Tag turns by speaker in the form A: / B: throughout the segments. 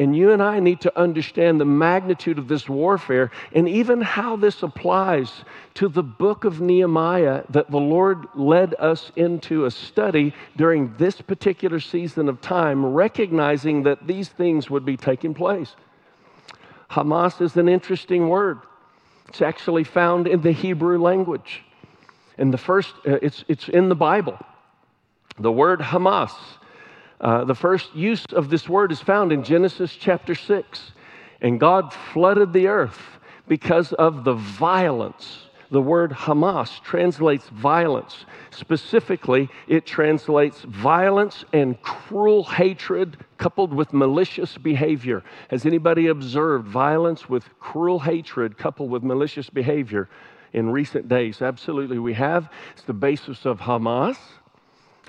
A: And you and I need to understand the magnitude of this warfare and even how this applies to the book of Nehemiah that the Lord led us into a study during this particular season of time, recognizing that these things would be taking place. Hamas is an interesting word. It's actually found in the Hebrew language. And the first, uh, it's, it's in the Bible. The word Hamas uh, the first use of this word is found in Genesis chapter 6. And God flooded the earth because of the violence. The word Hamas translates violence. Specifically, it translates violence and cruel hatred coupled with malicious behavior. Has anybody observed violence with cruel hatred coupled with malicious behavior in recent days? Absolutely, we have. It's the basis of Hamas.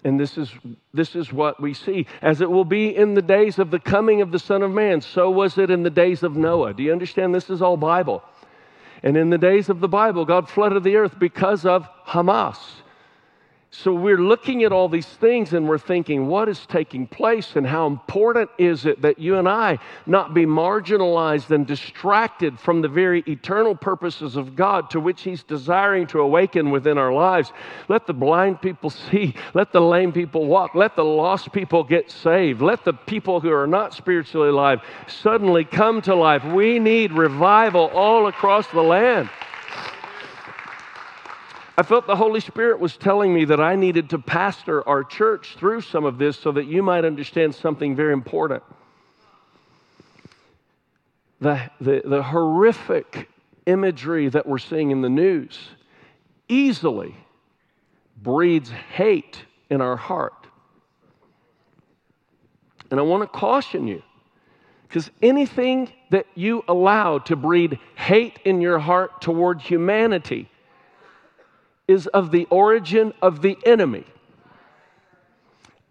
A: And this is, this is what we see. As it will be in the days of the coming of the Son of Man, so was it in the days of Noah. Do you understand? This is all Bible. And in the days of the Bible, God flooded the earth because of Hamas. So we're looking at all these things and we're thinking, what is taking place and how important is it that you and I not be marginalized and distracted from the very eternal purposes of God to which He's desiring to awaken within our lives? Let the blind people see, let the lame people walk, let the lost people get saved, let the people who are not spiritually alive suddenly come to life. We need revival all across the land. I felt the Holy Spirit was telling me that I needed to pastor our church through some of this so that you might understand something very important. The, the, the horrific imagery that we're seeing in the news easily breeds hate in our heart. And I want to caution you because anything that you allow to breed hate in your heart toward humanity is of the origin of the enemy.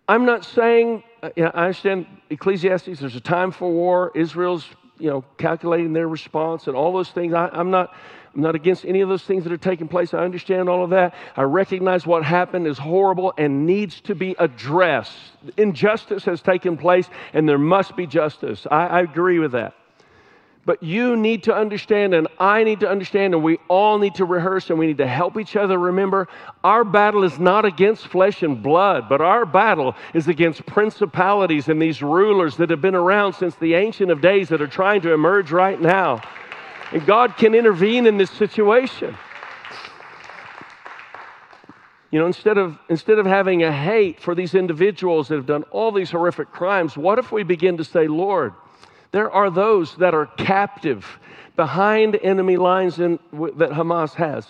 A: I'm not saying, uh, you know, I understand Ecclesiastes, there's a time for war, Israel's you know, calculating their response and all those things. I, am not, I'm not against any of those things that are taking place. I understand all of that. I recognize what happened is horrible and needs to be addressed. Injustice has taken place and there must be justice. I, I agree with that. But you need to understand, and I need to understand, and we all need to rehearse, and we need to help each other remember our battle is not against flesh and blood, but our battle is against principalities and these rulers that have been around since the ancient of days that are trying to emerge right now. And God can intervene in this situation. You know, instead of, instead of having a hate for these individuals that have done all these horrific crimes, what if we begin to say, Lord, there are those that are captive behind enemy lines in, that Hamas has.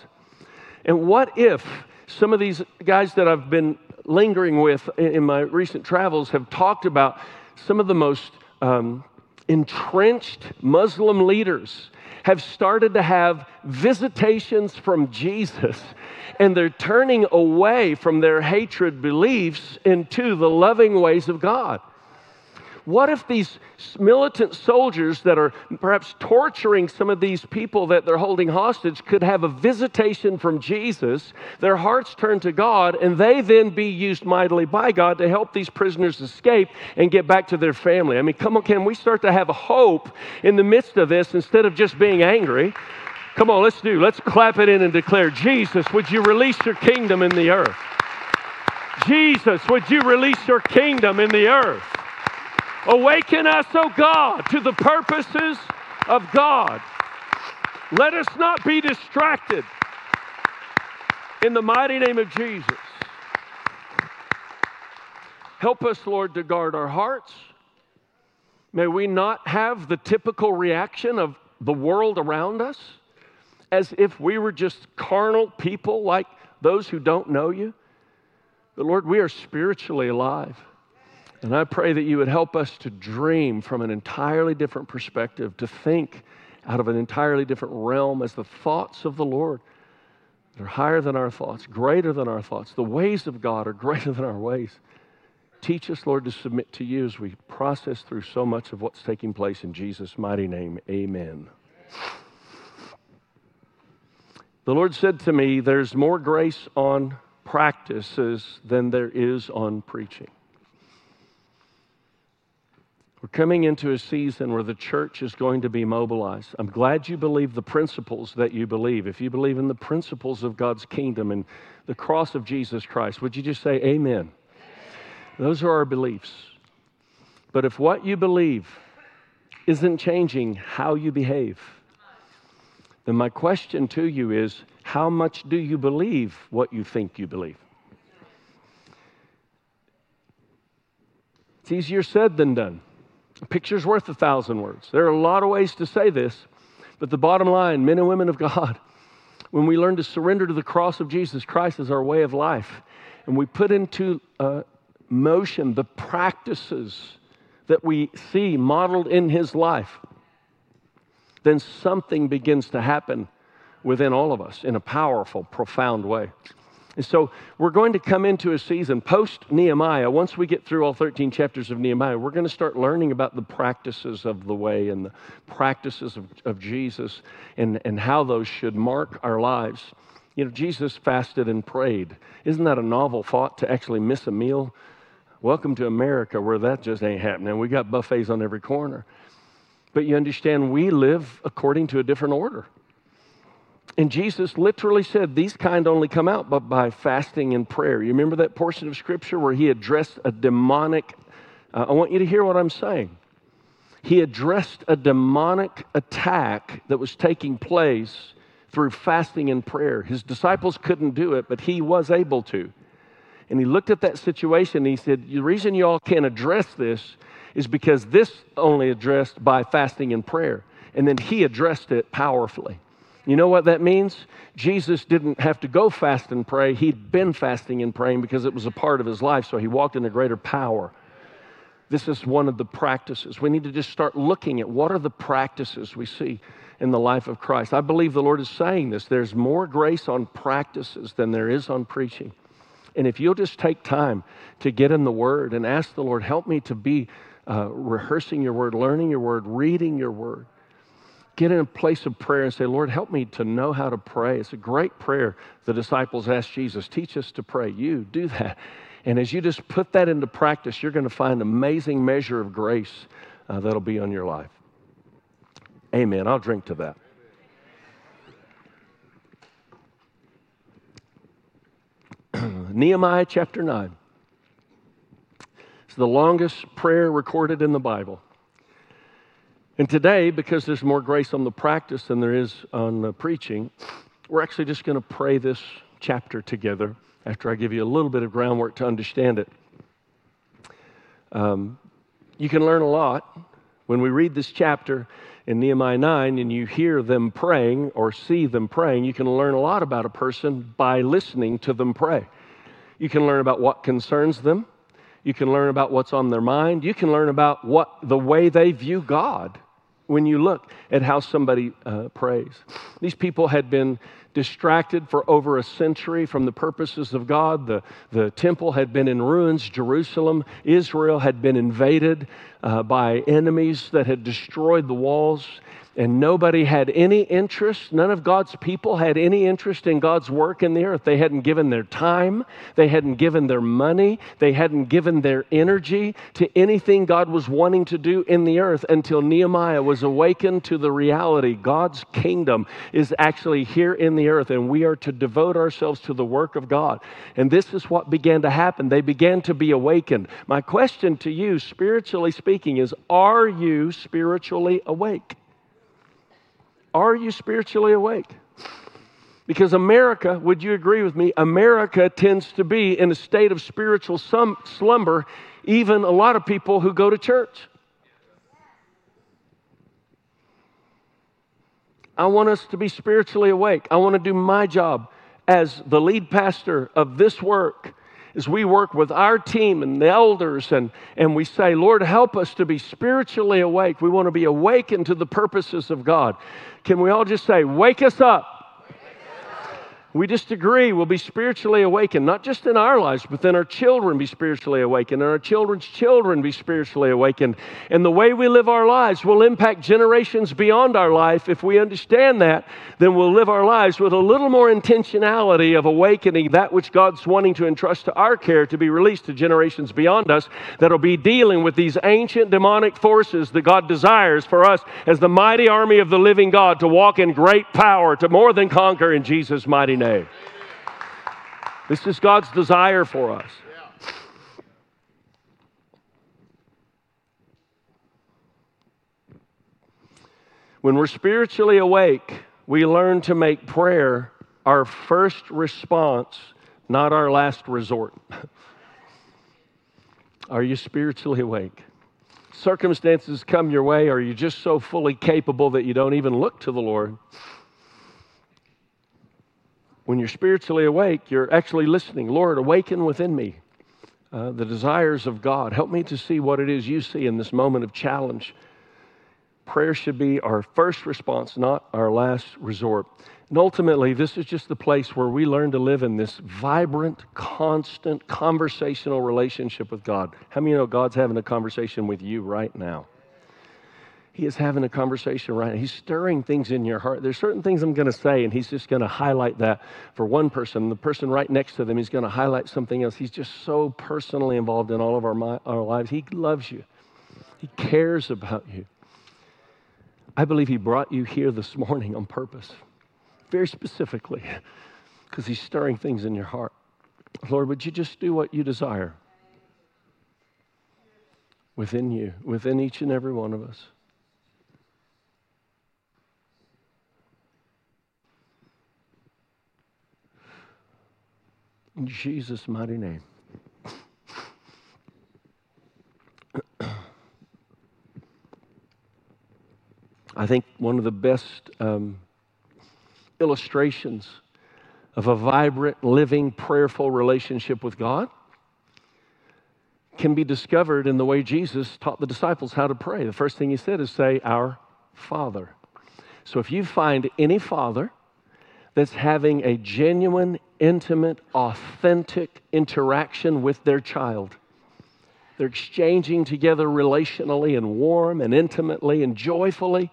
A: And what if some of these guys that I've been lingering with in my recent travels have talked about some of the most um, entrenched Muslim leaders have started to have visitations from Jesus and they're turning away from their hatred beliefs into the loving ways of God. What if these militant soldiers that are perhaps torturing some of these people that they're holding hostage could have a visitation from Jesus, their hearts turn to God, and they then be used mightily by God to help these prisoners escape and get back to their family? I mean, come on, can we start to have a hope in the midst of this instead of just being angry? Come on, let's do. Let's clap it in and declare, Jesus, would you release your kingdom in the earth? Jesus, would you release your kingdom in the earth? Awaken us, O God, to the purposes of God. Let us not be distracted. In the mighty name of Jesus. Help us, Lord, to guard our hearts. May we not have the typical reaction of the world around us as if we were just carnal people like those who don't know you. But Lord, we are spiritually alive. And I pray that you would help us to dream from an entirely different perspective, to think out of an entirely different realm as the thoughts of the Lord are higher than our thoughts, greater than our thoughts. The ways of God are greater than our ways. Teach us, Lord, to submit to you as we process through so much of what's taking place in Jesus' mighty name. Amen. The Lord said to me, There's more grace on practices than there is on preaching. We're coming into a season where the church is going to be mobilized. I'm glad you believe the principles that you believe. If you believe in the principles of God's kingdom and the cross of Jesus Christ, would you just say amen? Those are our beliefs. But if what you believe isn't changing how you behave, then my question to you is how much do you believe what you think you believe? It's easier said than done. A picture's worth a thousand words. There are a lot of ways to say this, but the bottom line, men and women of God, when we learn to surrender to the cross of Jesus Christ as our way of life, and we put into uh, motion the practices that we see modeled in his life, then something begins to happen within all of us in a powerful, profound way. And so we're going to come into a season post Nehemiah. Once we get through all 13 chapters of Nehemiah, we're going to start learning about the practices of the way and the practices of, of Jesus and, and how those should mark our lives. You know, Jesus fasted and prayed. Isn't that a novel thought to actually miss a meal? Welcome to America where that just ain't happening. We got buffets on every corner. But you understand, we live according to a different order. And Jesus literally said, These kind only come out but by fasting and prayer. You remember that portion of scripture where he addressed a demonic, uh, I want you to hear what I'm saying. He addressed a demonic attack that was taking place through fasting and prayer. His disciples couldn't do it, but he was able to. And he looked at that situation and he said, The reason you all can't address this is because this only addressed by fasting and prayer. And then he addressed it powerfully. You know what that means? Jesus didn't have to go fast and pray. He'd been fasting and praying because it was a part of his life, so he walked in a greater power. This is one of the practices. We need to just start looking at what are the practices we see in the life of Christ. I believe the Lord is saying this. There's more grace on practices than there is on preaching. And if you'll just take time to get in the Word and ask the Lord, help me to be uh, rehearsing your Word, learning your Word, reading your Word get in a place of prayer and say, Lord, help me to know how to pray. It's a great prayer. The disciples asked Jesus, teach us to pray. You do that. And as you just put that into practice, you're going to find amazing measure of grace uh, that'll be on your life. Amen. I'll drink to that. Nehemiah chapter 9. It's the longest prayer recorded in the Bible. And today, because there's more grace on the practice than there is on the preaching, we're actually just going to pray this chapter together after I give you a little bit of groundwork to understand it. Um, you can learn a lot when we read this chapter in Nehemiah 9 and you hear them praying or see them praying. You can learn a lot about a person by listening to them pray. You can learn about what concerns them. You can learn about what's on their mind. You can learn about what the way they view God when you look at how somebody uh, prays. These people had been distracted for over a century from the purposes of God. The, the temple had been in ruins. Jerusalem, Israel had been invaded uh, by enemies that had destroyed the walls and nobody had any interest, none of God's people had any interest in God's work in the earth. They hadn't given their time, they hadn't given their money, they hadn't given their energy to anything God was wanting to do in the earth until Nehemiah was awakened to the reality God's kingdom is actually here in the earth, and we are to devote ourselves to the work of God. And this is what began to happen. They began to be awakened. My question to you, spiritually speaking, is Are you spiritually awake? Are you spiritually awake? Because America, would you agree with me? America tends to be in a state of spiritual slumber, even a lot of people who go to church. I want us to be spiritually awake. I want to do my job as the lead pastor of this work as we work with our team and the elders and, and we say, Lord, help us to be spiritually awake. We want to be awakened to the purposes of God. Can we all just say, Wake us up? We just agree we'll be spiritually awakened, not just in our lives, but then our children be spiritually awakened, and our children's children be spiritually awakened. And the way we live our lives will impact generations beyond our life. If we understand that, then we'll live our lives with a little more intentionality of awakening that which God's wanting to entrust to our care to be released to generations beyond us that'll be dealing with these ancient demonic forces that God desires for us as the mighty army of the living God to walk in great power, to more than conquer in Jesus' mighty name name. This is God's desire for us. When we're spiritually awake, we learn to make prayer our first response, not our last resort. Are you spiritually awake? Circumstances come your way, are you just so fully capable that you don't even look to the Lord? When you're spiritually awake, you're actually listening. Lord, awaken within me uh, the desires of God. Help me to see what it is you see in this moment of challenge. Prayer should be our first response, not our last resort. And ultimately, this is just the place where we learn to live in this vibrant, constant, conversational relationship with God. How many know God's having a conversation with you right now? He is having a conversation right now. He's stirring things in your heart. There's certain things I'm going to say, and he's just going to highlight that for one person. The person right next to them, he's going to highlight something else. He's just so personally involved in all of our, our lives. He loves you, he cares about you. I believe he brought you here this morning on purpose, very specifically, because he's stirring things in your heart. Lord, would you just do what you desire within you, within each and every one of us? In Jesus' mighty name. I think one of the best um, illustrations of a vibrant, living, prayerful relationship with God can be discovered in the way Jesus taught the disciples how to pray. The first thing he said is say, Our Father. So if you find any father that's having a genuine, intimate, authentic interaction with their child. They're exchanging together relationally and warm and intimately and joyfully.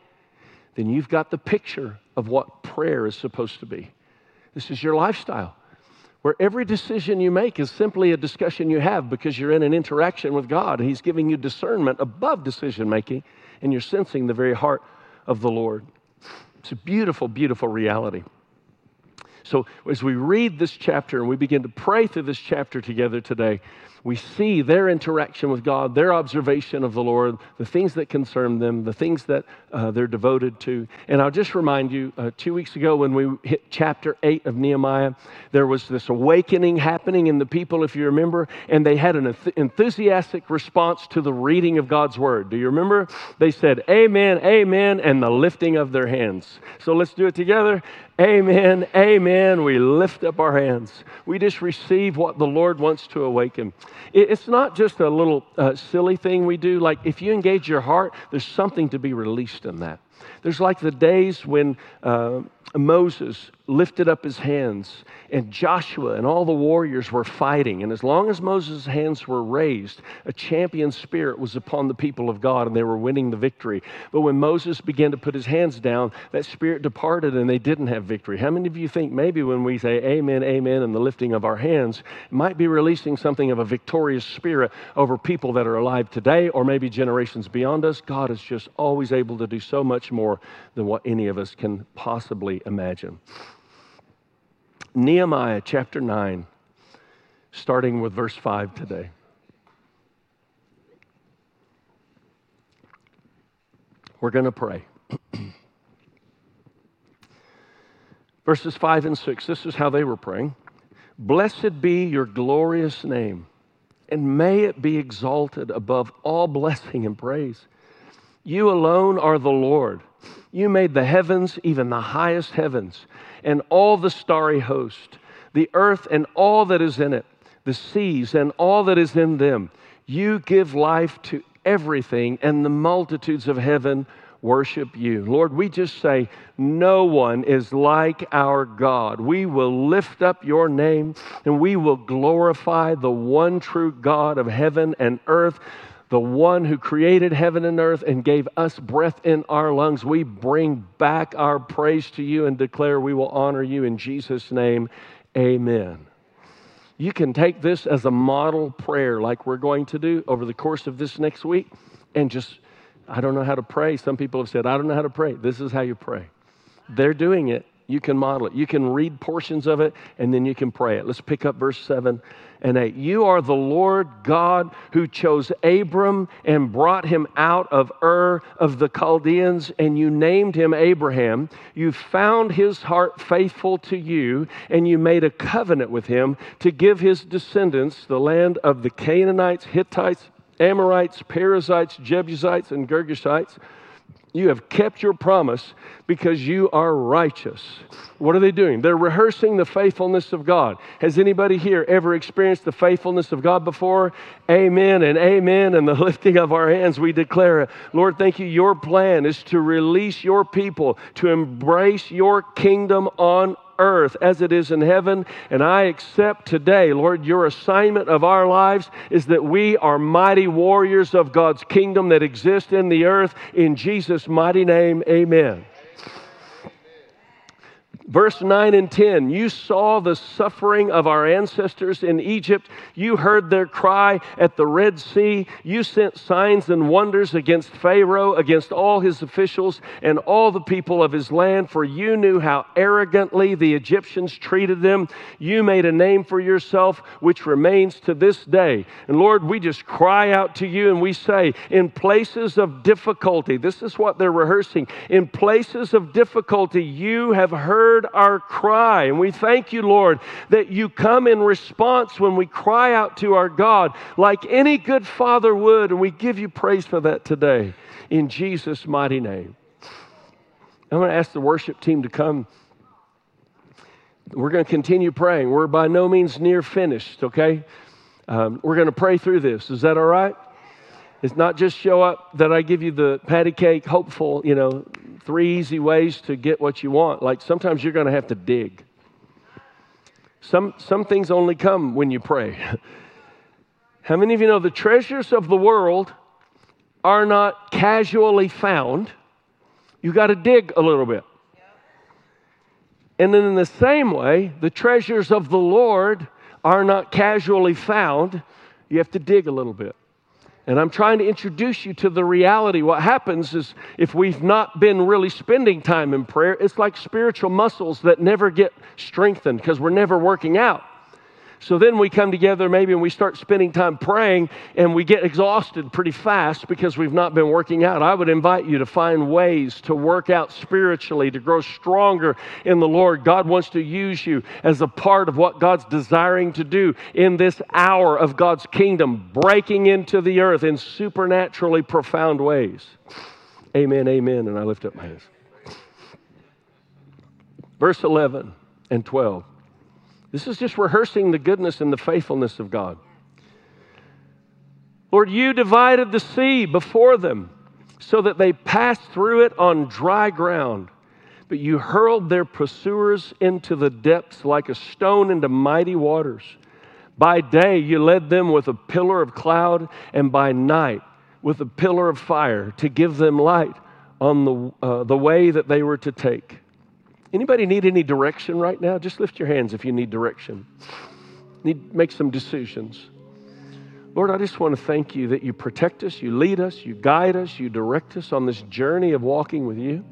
A: Then you've got the picture of what prayer is supposed to be. This is your lifestyle, where every decision you make is simply a discussion you have because you're in an interaction with God. He's giving you discernment above decision making, and you're sensing the very heart of the Lord. It's a beautiful, beautiful reality. So, as we read this chapter and we begin to pray through this chapter together today, we see their interaction with God, their observation of the Lord, the things that concern them, the things that uh, they're devoted to. And I'll just remind you uh, two weeks ago when we hit chapter 8 of Nehemiah, there was this awakening happening in the people, if you remember, and they had an enthusiastic response to the reading of God's word. Do you remember? They said, Amen, Amen, and the lifting of their hands. So let's do it together. Amen, amen. We lift up our hands. We just receive what the Lord wants to awaken. It's not just a little uh, silly thing we do. Like if you engage your heart, there's something to be released in that. There's like the days when uh, Moses lifted up his hands, and Joshua and all the warriors were fighting. And as long as Moses' hands were raised, a champion spirit was upon the people of God, and they were winning the victory. But when Moses began to put his hands down, that spirit departed, and they didn't have victory. How many of you think maybe when we say amen, amen, and the lifting of our hands, it might be releasing something of a victorious spirit over people that are alive today, or maybe generations beyond us? God is just always able to do so much more than what any of us can possibly imagine. Nehemiah chapter 9, starting with verse 5 today. We're going to pray. Verses 5 and 6, this is how they were praying Blessed be your glorious name, and may it be exalted above all blessing and praise. You alone are the Lord. You made the heavens, even the highest heavens and all the starry host, the earth and all that is in it, the seas and all that is in them. You give life to everything, and the multitudes of heaven worship you. Lord, we just say, no one is like our God. We will lift up your name and we will glorify the one true God of heaven and earth the one who created heaven and earth and gave us breath in our lungs. We bring back our praise to you and declare we will honor you in Jesus' name. Amen. You can take this as a model prayer, like we're going to do over the course of this next week, and just, I don't know how to pray. Some people have said, I don't know how to pray. This is how you pray. They're doing it. You can model it. You can read portions of it, and then you can pray it. Let's pick up verse 7 and 8. You are the Lord God who chose Abram and brought him out of Ur of the Chaldeans, and you named him Abraham. You found his heart faithful to you, and you made a covenant with him to give his descendants the land of the Canaanites, Hittites, Amorites, Perizzites, Jebusites, and Girgashites you have kept your promise because you are righteous. What are they doing? They're rehearsing the faithfulness of God. Has anybody here ever experienced the faithfulness of God before? Amen and amen. And the lifting of our hands, we declare, Lord, thank you. Your plan is to release your people, to embrace your kingdom on earth as it is in heaven. And I accept today, Lord, your assignment of our lives is that we are mighty warriors of God's kingdom that exist in the earth. In Jesus' mighty name, amen. Verse 9 and 10 You saw the suffering of our ancestors in Egypt. You heard their cry at the Red Sea. You sent signs and wonders against Pharaoh, against all his officials, and all the people of his land, for you knew how arrogantly the Egyptians treated them. You made a name for yourself, which remains to this day. And Lord, we just cry out to you and we say, In places of difficulty, this is what they're rehearsing. In places of difficulty, you have heard heard our cry. And we thank you, Lord, that you come in response when we cry out to our God like any good father would. And we give you praise for that today in Jesus' mighty name. I'm going to ask the worship team to come. We're going to continue praying. We're by no means near finished, okay? Um, we're going to pray through this. Is that all right? It's not just show up that I give you the patty cake, hopeful, you know, three easy ways to get what you want. Like sometimes you're going to have to dig. Some, some things only come when you pray. How many of you know the treasures of the world are not casually found? You got to dig a little bit. And then, in the same way, the treasures of the Lord are not casually found. You have to dig a little bit. And I'm trying to introduce you to the reality. What happens is if we've not been really spending time in prayer, it's like spiritual muscles that never get strengthened because we're never working out. So then we come together maybe and we start spending time praying and we get exhausted pretty fast because we've not been working out. I would invite you to find ways to work out spiritually, to grow stronger in the Lord. God wants to use you as a part of what God's desiring to do in this hour of God's kingdom, breaking into the earth in supernaturally profound ways. Amen, amen. And I lift up my hands. Verse 11 and 12. This is just rehearsing the goodness and the faithfulness of God. Lord, you divided the sea before them so that they passed through it on dry ground. But you hurled their pursuers into the depths like a stone into mighty waters. By day you led them with a pillar of cloud, and by night with a pillar of fire to give them light on the, uh, the way that they were to take. Anybody need any direction right now? Just lift your hands if you need direction. Need make some decisions. Lord, I just want to thank you that you protect us, you lead us, you guide us, you direct us on this journey of walking with you,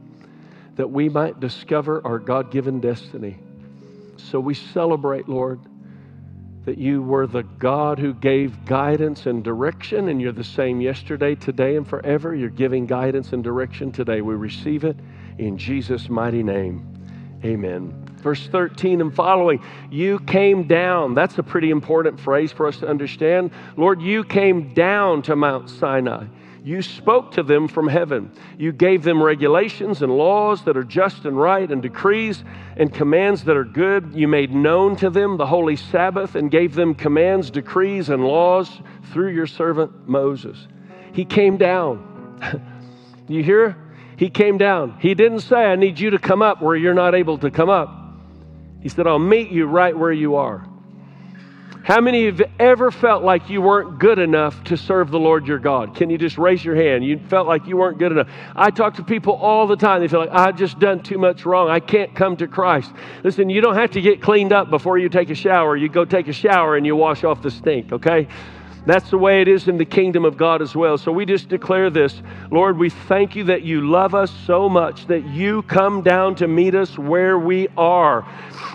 A: that we might discover our God given destiny. So we celebrate, Lord, that you were the God who gave guidance and direction, and you're the same yesterday, today, and forever. You're giving guidance and direction today. We receive it in Jesus' mighty name. Amen. Verse 13 and following, you came down. That's a pretty important phrase for us to understand. Lord, you came down to Mount Sinai. You spoke to them from heaven. You gave them regulations and laws that are just and right, and decrees and commands that are good. You made known to them the holy Sabbath and gave them commands, decrees, and laws through your servant Moses. He came down. you hear? He came down. He didn't say, I need you to come up where you're not able to come up. He said, I'll meet you right where you are. How many of you ever felt like you weren't good enough to serve the Lord your God? Can you just raise your hand? You felt like you weren't good enough. I talk to people all the time. They feel like, I've just done too much wrong. I can't come to Christ. Listen, you don't have to get cleaned up before you take a shower. You go take a shower and you wash off the stink, okay? That's the way it is in the kingdom of God as well. So we just declare this Lord, we thank you that you love us so much that you come down to meet us where we are.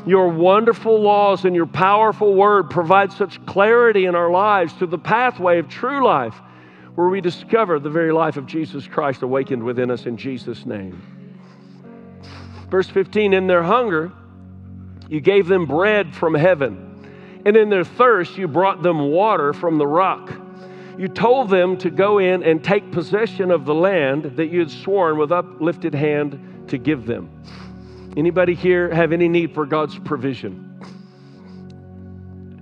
A: Your wonderful laws and your powerful word provide such clarity in our lives to the pathway of true life where we discover the very life of Jesus Christ awakened within us in Jesus' name. Verse 15 In their hunger, you gave them bread from heaven and in their thirst, you brought them water from the rock. You told them to go in and take possession of the land that you had sworn with uplifted hand to give them. Anybody here have any need for God's provision?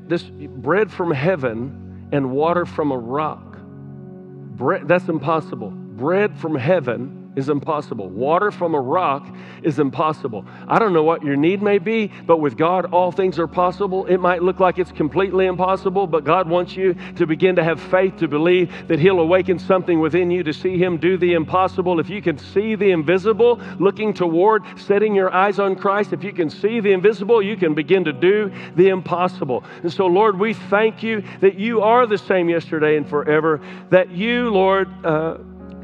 A: This bread from heaven and water from a rock. Bread, that's impossible. Bread from heaven is impossible. Water from a rock is impossible. I don't know what your need may be, but with God, all things are possible. It might look like it's completely impossible, but God wants you to begin to have faith to believe that He'll awaken something within you to see Him do the impossible. If you can see the invisible, looking toward, setting your eyes on Christ, if you can see the invisible, you can begin to do the impossible. And so, Lord, we thank you that you are the same yesterday and forever, that you, Lord, uh,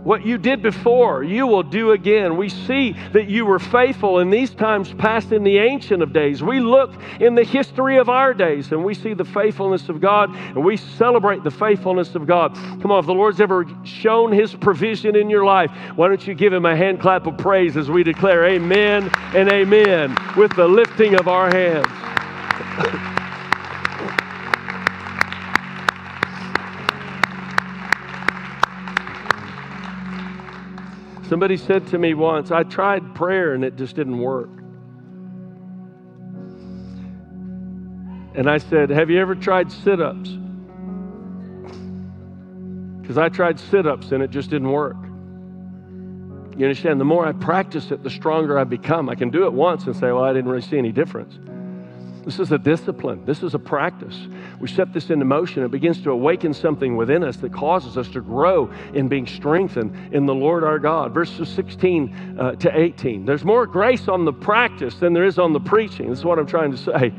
A: what you did before, you will do again. We see that you were faithful in these times past in the ancient of days. We look in the history of our days and we see the faithfulness of God and we celebrate the faithfulness of God. Come on, if the Lord's ever shown his provision in your life, why don't you give him a hand clap of praise as we declare amen and amen with the lifting of our hands. Somebody said to me once, I tried prayer and it just didn't work. And I said, Have you ever tried sit ups? Because I tried sit ups and it just didn't work. You understand? The more I practice it, the stronger I become. I can do it once and say, Well, I didn't really see any difference. This is a discipline. This is a practice. We set this into motion. It begins to awaken something within us that causes us to grow in being strengthened in the Lord our God. Verses 16 uh, to 18. There's more grace on the practice than there is on the preaching. This is what I'm trying to say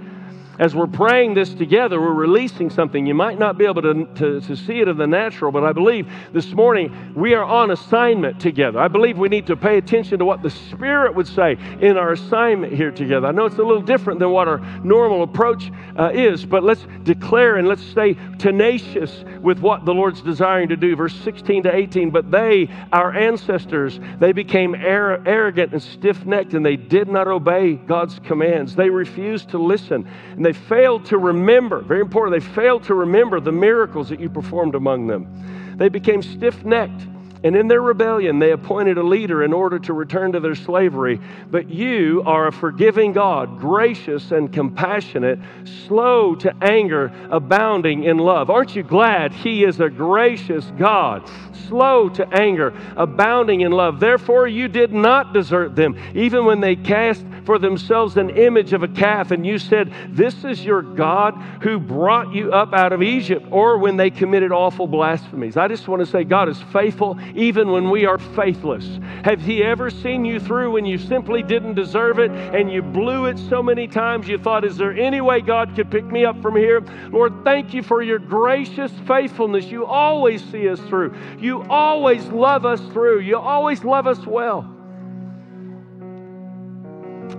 A: as we're praying this together, we're releasing something. You might not be able to, to, to, see it in the natural, but I believe this morning we are on assignment together. I believe we need to pay attention to what the Spirit would say in our assignment here together. I know it's a little different than what our normal approach uh, is, but let's declare and let's stay tenacious with what the Lord's desiring to do. Verse 16 to 18. But they, our ancestors, they became arrogant and stiff necked, and they did not obey God's commands. They refused to listen. And they failed to remember, very important, they failed to remember the miracles that you performed among them. They became stiff necked. And in their rebellion, they appointed a leader in order to return to their slavery. But you are a forgiving God, gracious and compassionate, slow to anger, abounding in love. Aren't you glad He is a gracious God, slow to anger, abounding in love? Therefore, you did not desert them, even when they cast for themselves an image of a calf, and you said, This is your God who brought you up out of Egypt, or when they committed awful blasphemies. I just want to say, God is faithful even when we are faithless. Have He ever seen you through when you simply didn't deserve it and you blew it so many times you thought, Is there any way God could pick me up from here? Lord, thank you for your gracious faithfulness. You always see us through, you always love us through, you always love us well.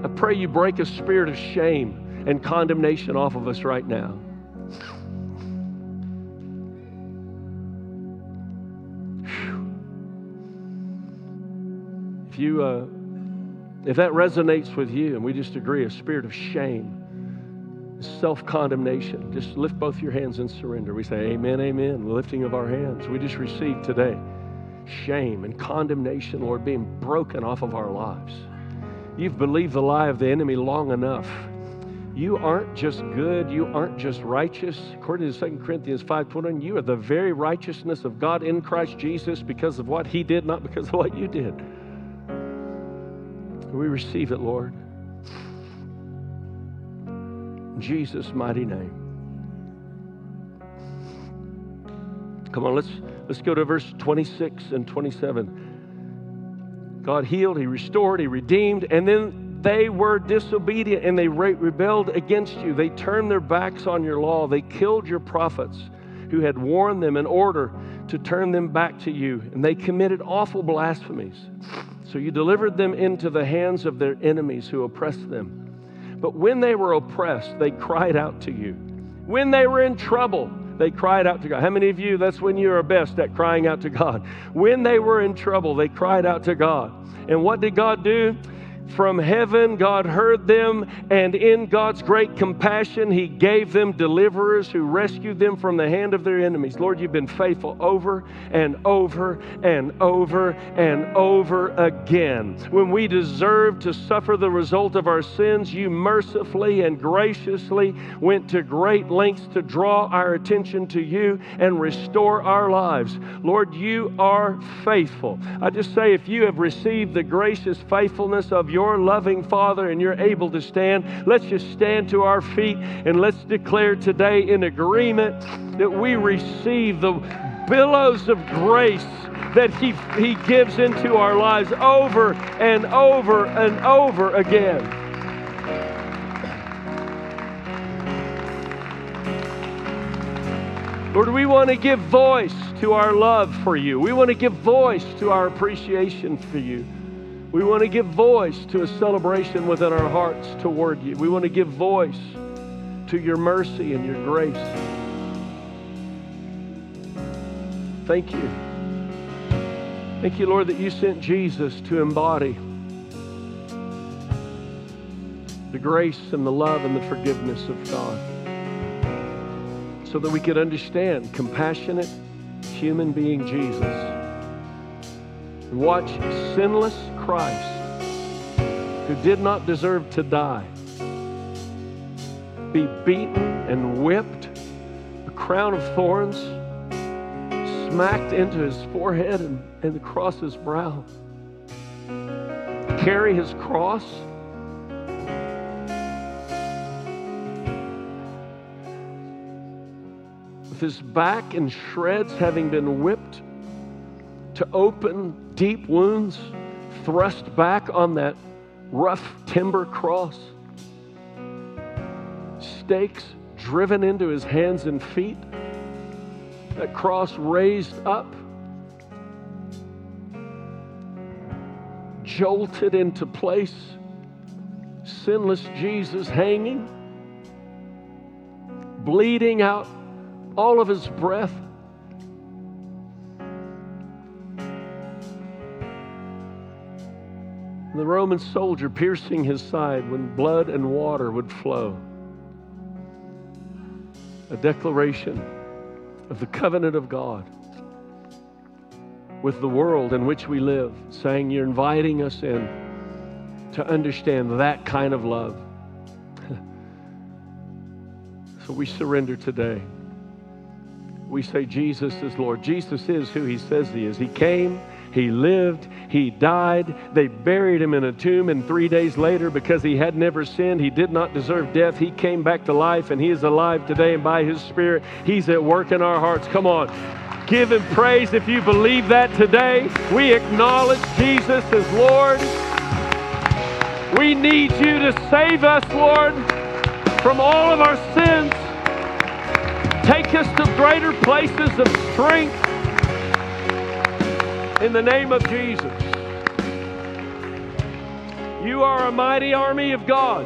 A: I pray you break a spirit of shame and condemnation off of us right now. If you, uh, if that resonates with you, and we just agree, a spirit of shame, self condemnation, just lift both your hands and surrender. We say, Amen, Amen. The lifting of our hands. We just received today shame and condemnation, Lord, being broken off of our lives. You've believed the lie of the enemy long enough. You aren't just good, you aren't just righteous. According to 2 Corinthians 5:21, you are the very righteousness of God in Christ Jesus because of what he did, not because of what you did. We receive it, Lord. In Jesus' mighty name. Come on, let's let's go to verse 26 and 27. God healed, He restored, He redeemed, and then they were disobedient and they rebelled against you. They turned their backs on your law. They killed your prophets who had warned them in order to turn them back to you. And they committed awful blasphemies. So you delivered them into the hands of their enemies who oppressed them. But when they were oppressed, they cried out to you. When they were in trouble, they cried out to God. How many of you, that's when you are best at crying out to God? When they were in trouble, they cried out to God. And what did God do? From heaven. God heard them, and in God's great compassion, He gave them deliverers who rescued them from the hand of their enemies. Lord, you've been faithful over and over and over and over again. When we deserved to suffer the result of our sins, you mercifully and graciously went to great lengths to draw our attention to you and restore our lives. Lord, you are faithful. I just say, if you have received the gracious faithfulness of your your loving Father and you're able to stand, let's just stand to our feet and let's declare today in agreement that we receive the billows of grace that he, he gives into our lives over and over and over again. Lord, we want to give voice to our love for you. We want to give voice to our appreciation for you. We want to give voice to a celebration within our hearts toward you. We want to give voice to your mercy and your grace. Thank you. Thank you, Lord, that you sent Jesus to embody the grace and the love and the forgiveness of God so that we could understand compassionate human being Jesus watch sinless Christ, who did not deserve to die, be beaten and whipped, a crown of thorns smacked into his forehead and, and across his brow, carry his cross. With his back in shreds, having been whipped to open deep wounds thrust back on that rough timber cross, stakes driven into his hands and feet, that cross raised up, jolted into place, sinless Jesus hanging, bleeding out all of his breath the Roman soldier piercing his side when blood and water would flow. A declaration of the covenant of God with the world in which we live, saying, You're inviting us in to understand that kind of love. so we surrender today. We say, Jesus is Lord. Jesus is who He says He is. He came. He lived, he died. They buried him in a tomb, and three days later, because he had never sinned, he did not deserve death. He came back to life, and he is alive today, and by his Spirit, he's at work in our hearts. Come on. Give him praise if you believe that today. We acknowledge Jesus as Lord. We need you to save us, Lord, from all of our sins. Take us to greater places of strength in the name of Jesus. You are a mighty army of God.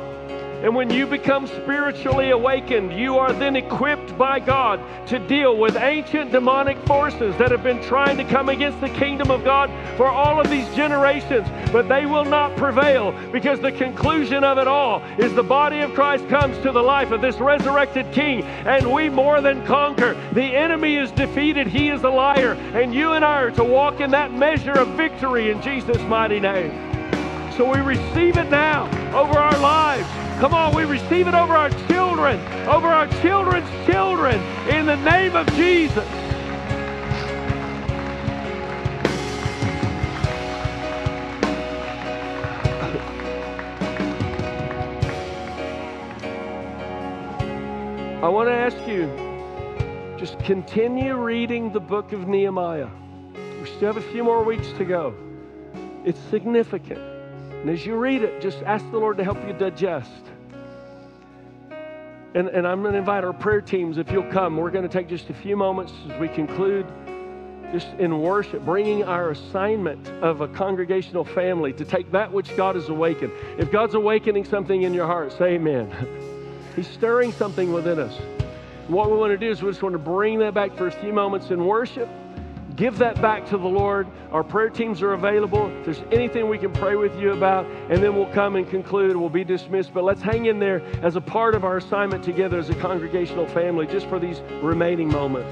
A: And when you become spiritually awakened, you are then equipped by God to deal with ancient demonic forces that have been trying to come against the kingdom of God for all of these generations. But they will not prevail because the conclusion of it all is the body of Christ comes to the life of this resurrected King, and we more than conquer. The enemy is defeated, he is a liar, and you and I are to walk in that measure of victory in Jesus' mighty name. So we receive it now over our lives. Come on, we receive it over our children, over our children's children, in the name of Jesus. I want to ask you just continue reading the book of Nehemiah. We still have a few more weeks to go. It's significant. And as you read it, just ask the Lord to help you digest. And, and I'm going to invite our prayer teams, if you'll come. We're going to take just a few moments as we conclude just in worship, bringing our assignment of a congregational family to take that which God has awakened. If God's awakening something in your heart, say amen. He's stirring something within us. What we want to do is we just want to bring that back for a few moments in worship. Give that back to the Lord. Our prayer teams are available. If there's anything we can pray with you about, and then we'll come and conclude. We'll be dismissed. But let's hang in there as a part of our assignment together as a congregational family just for these remaining moments.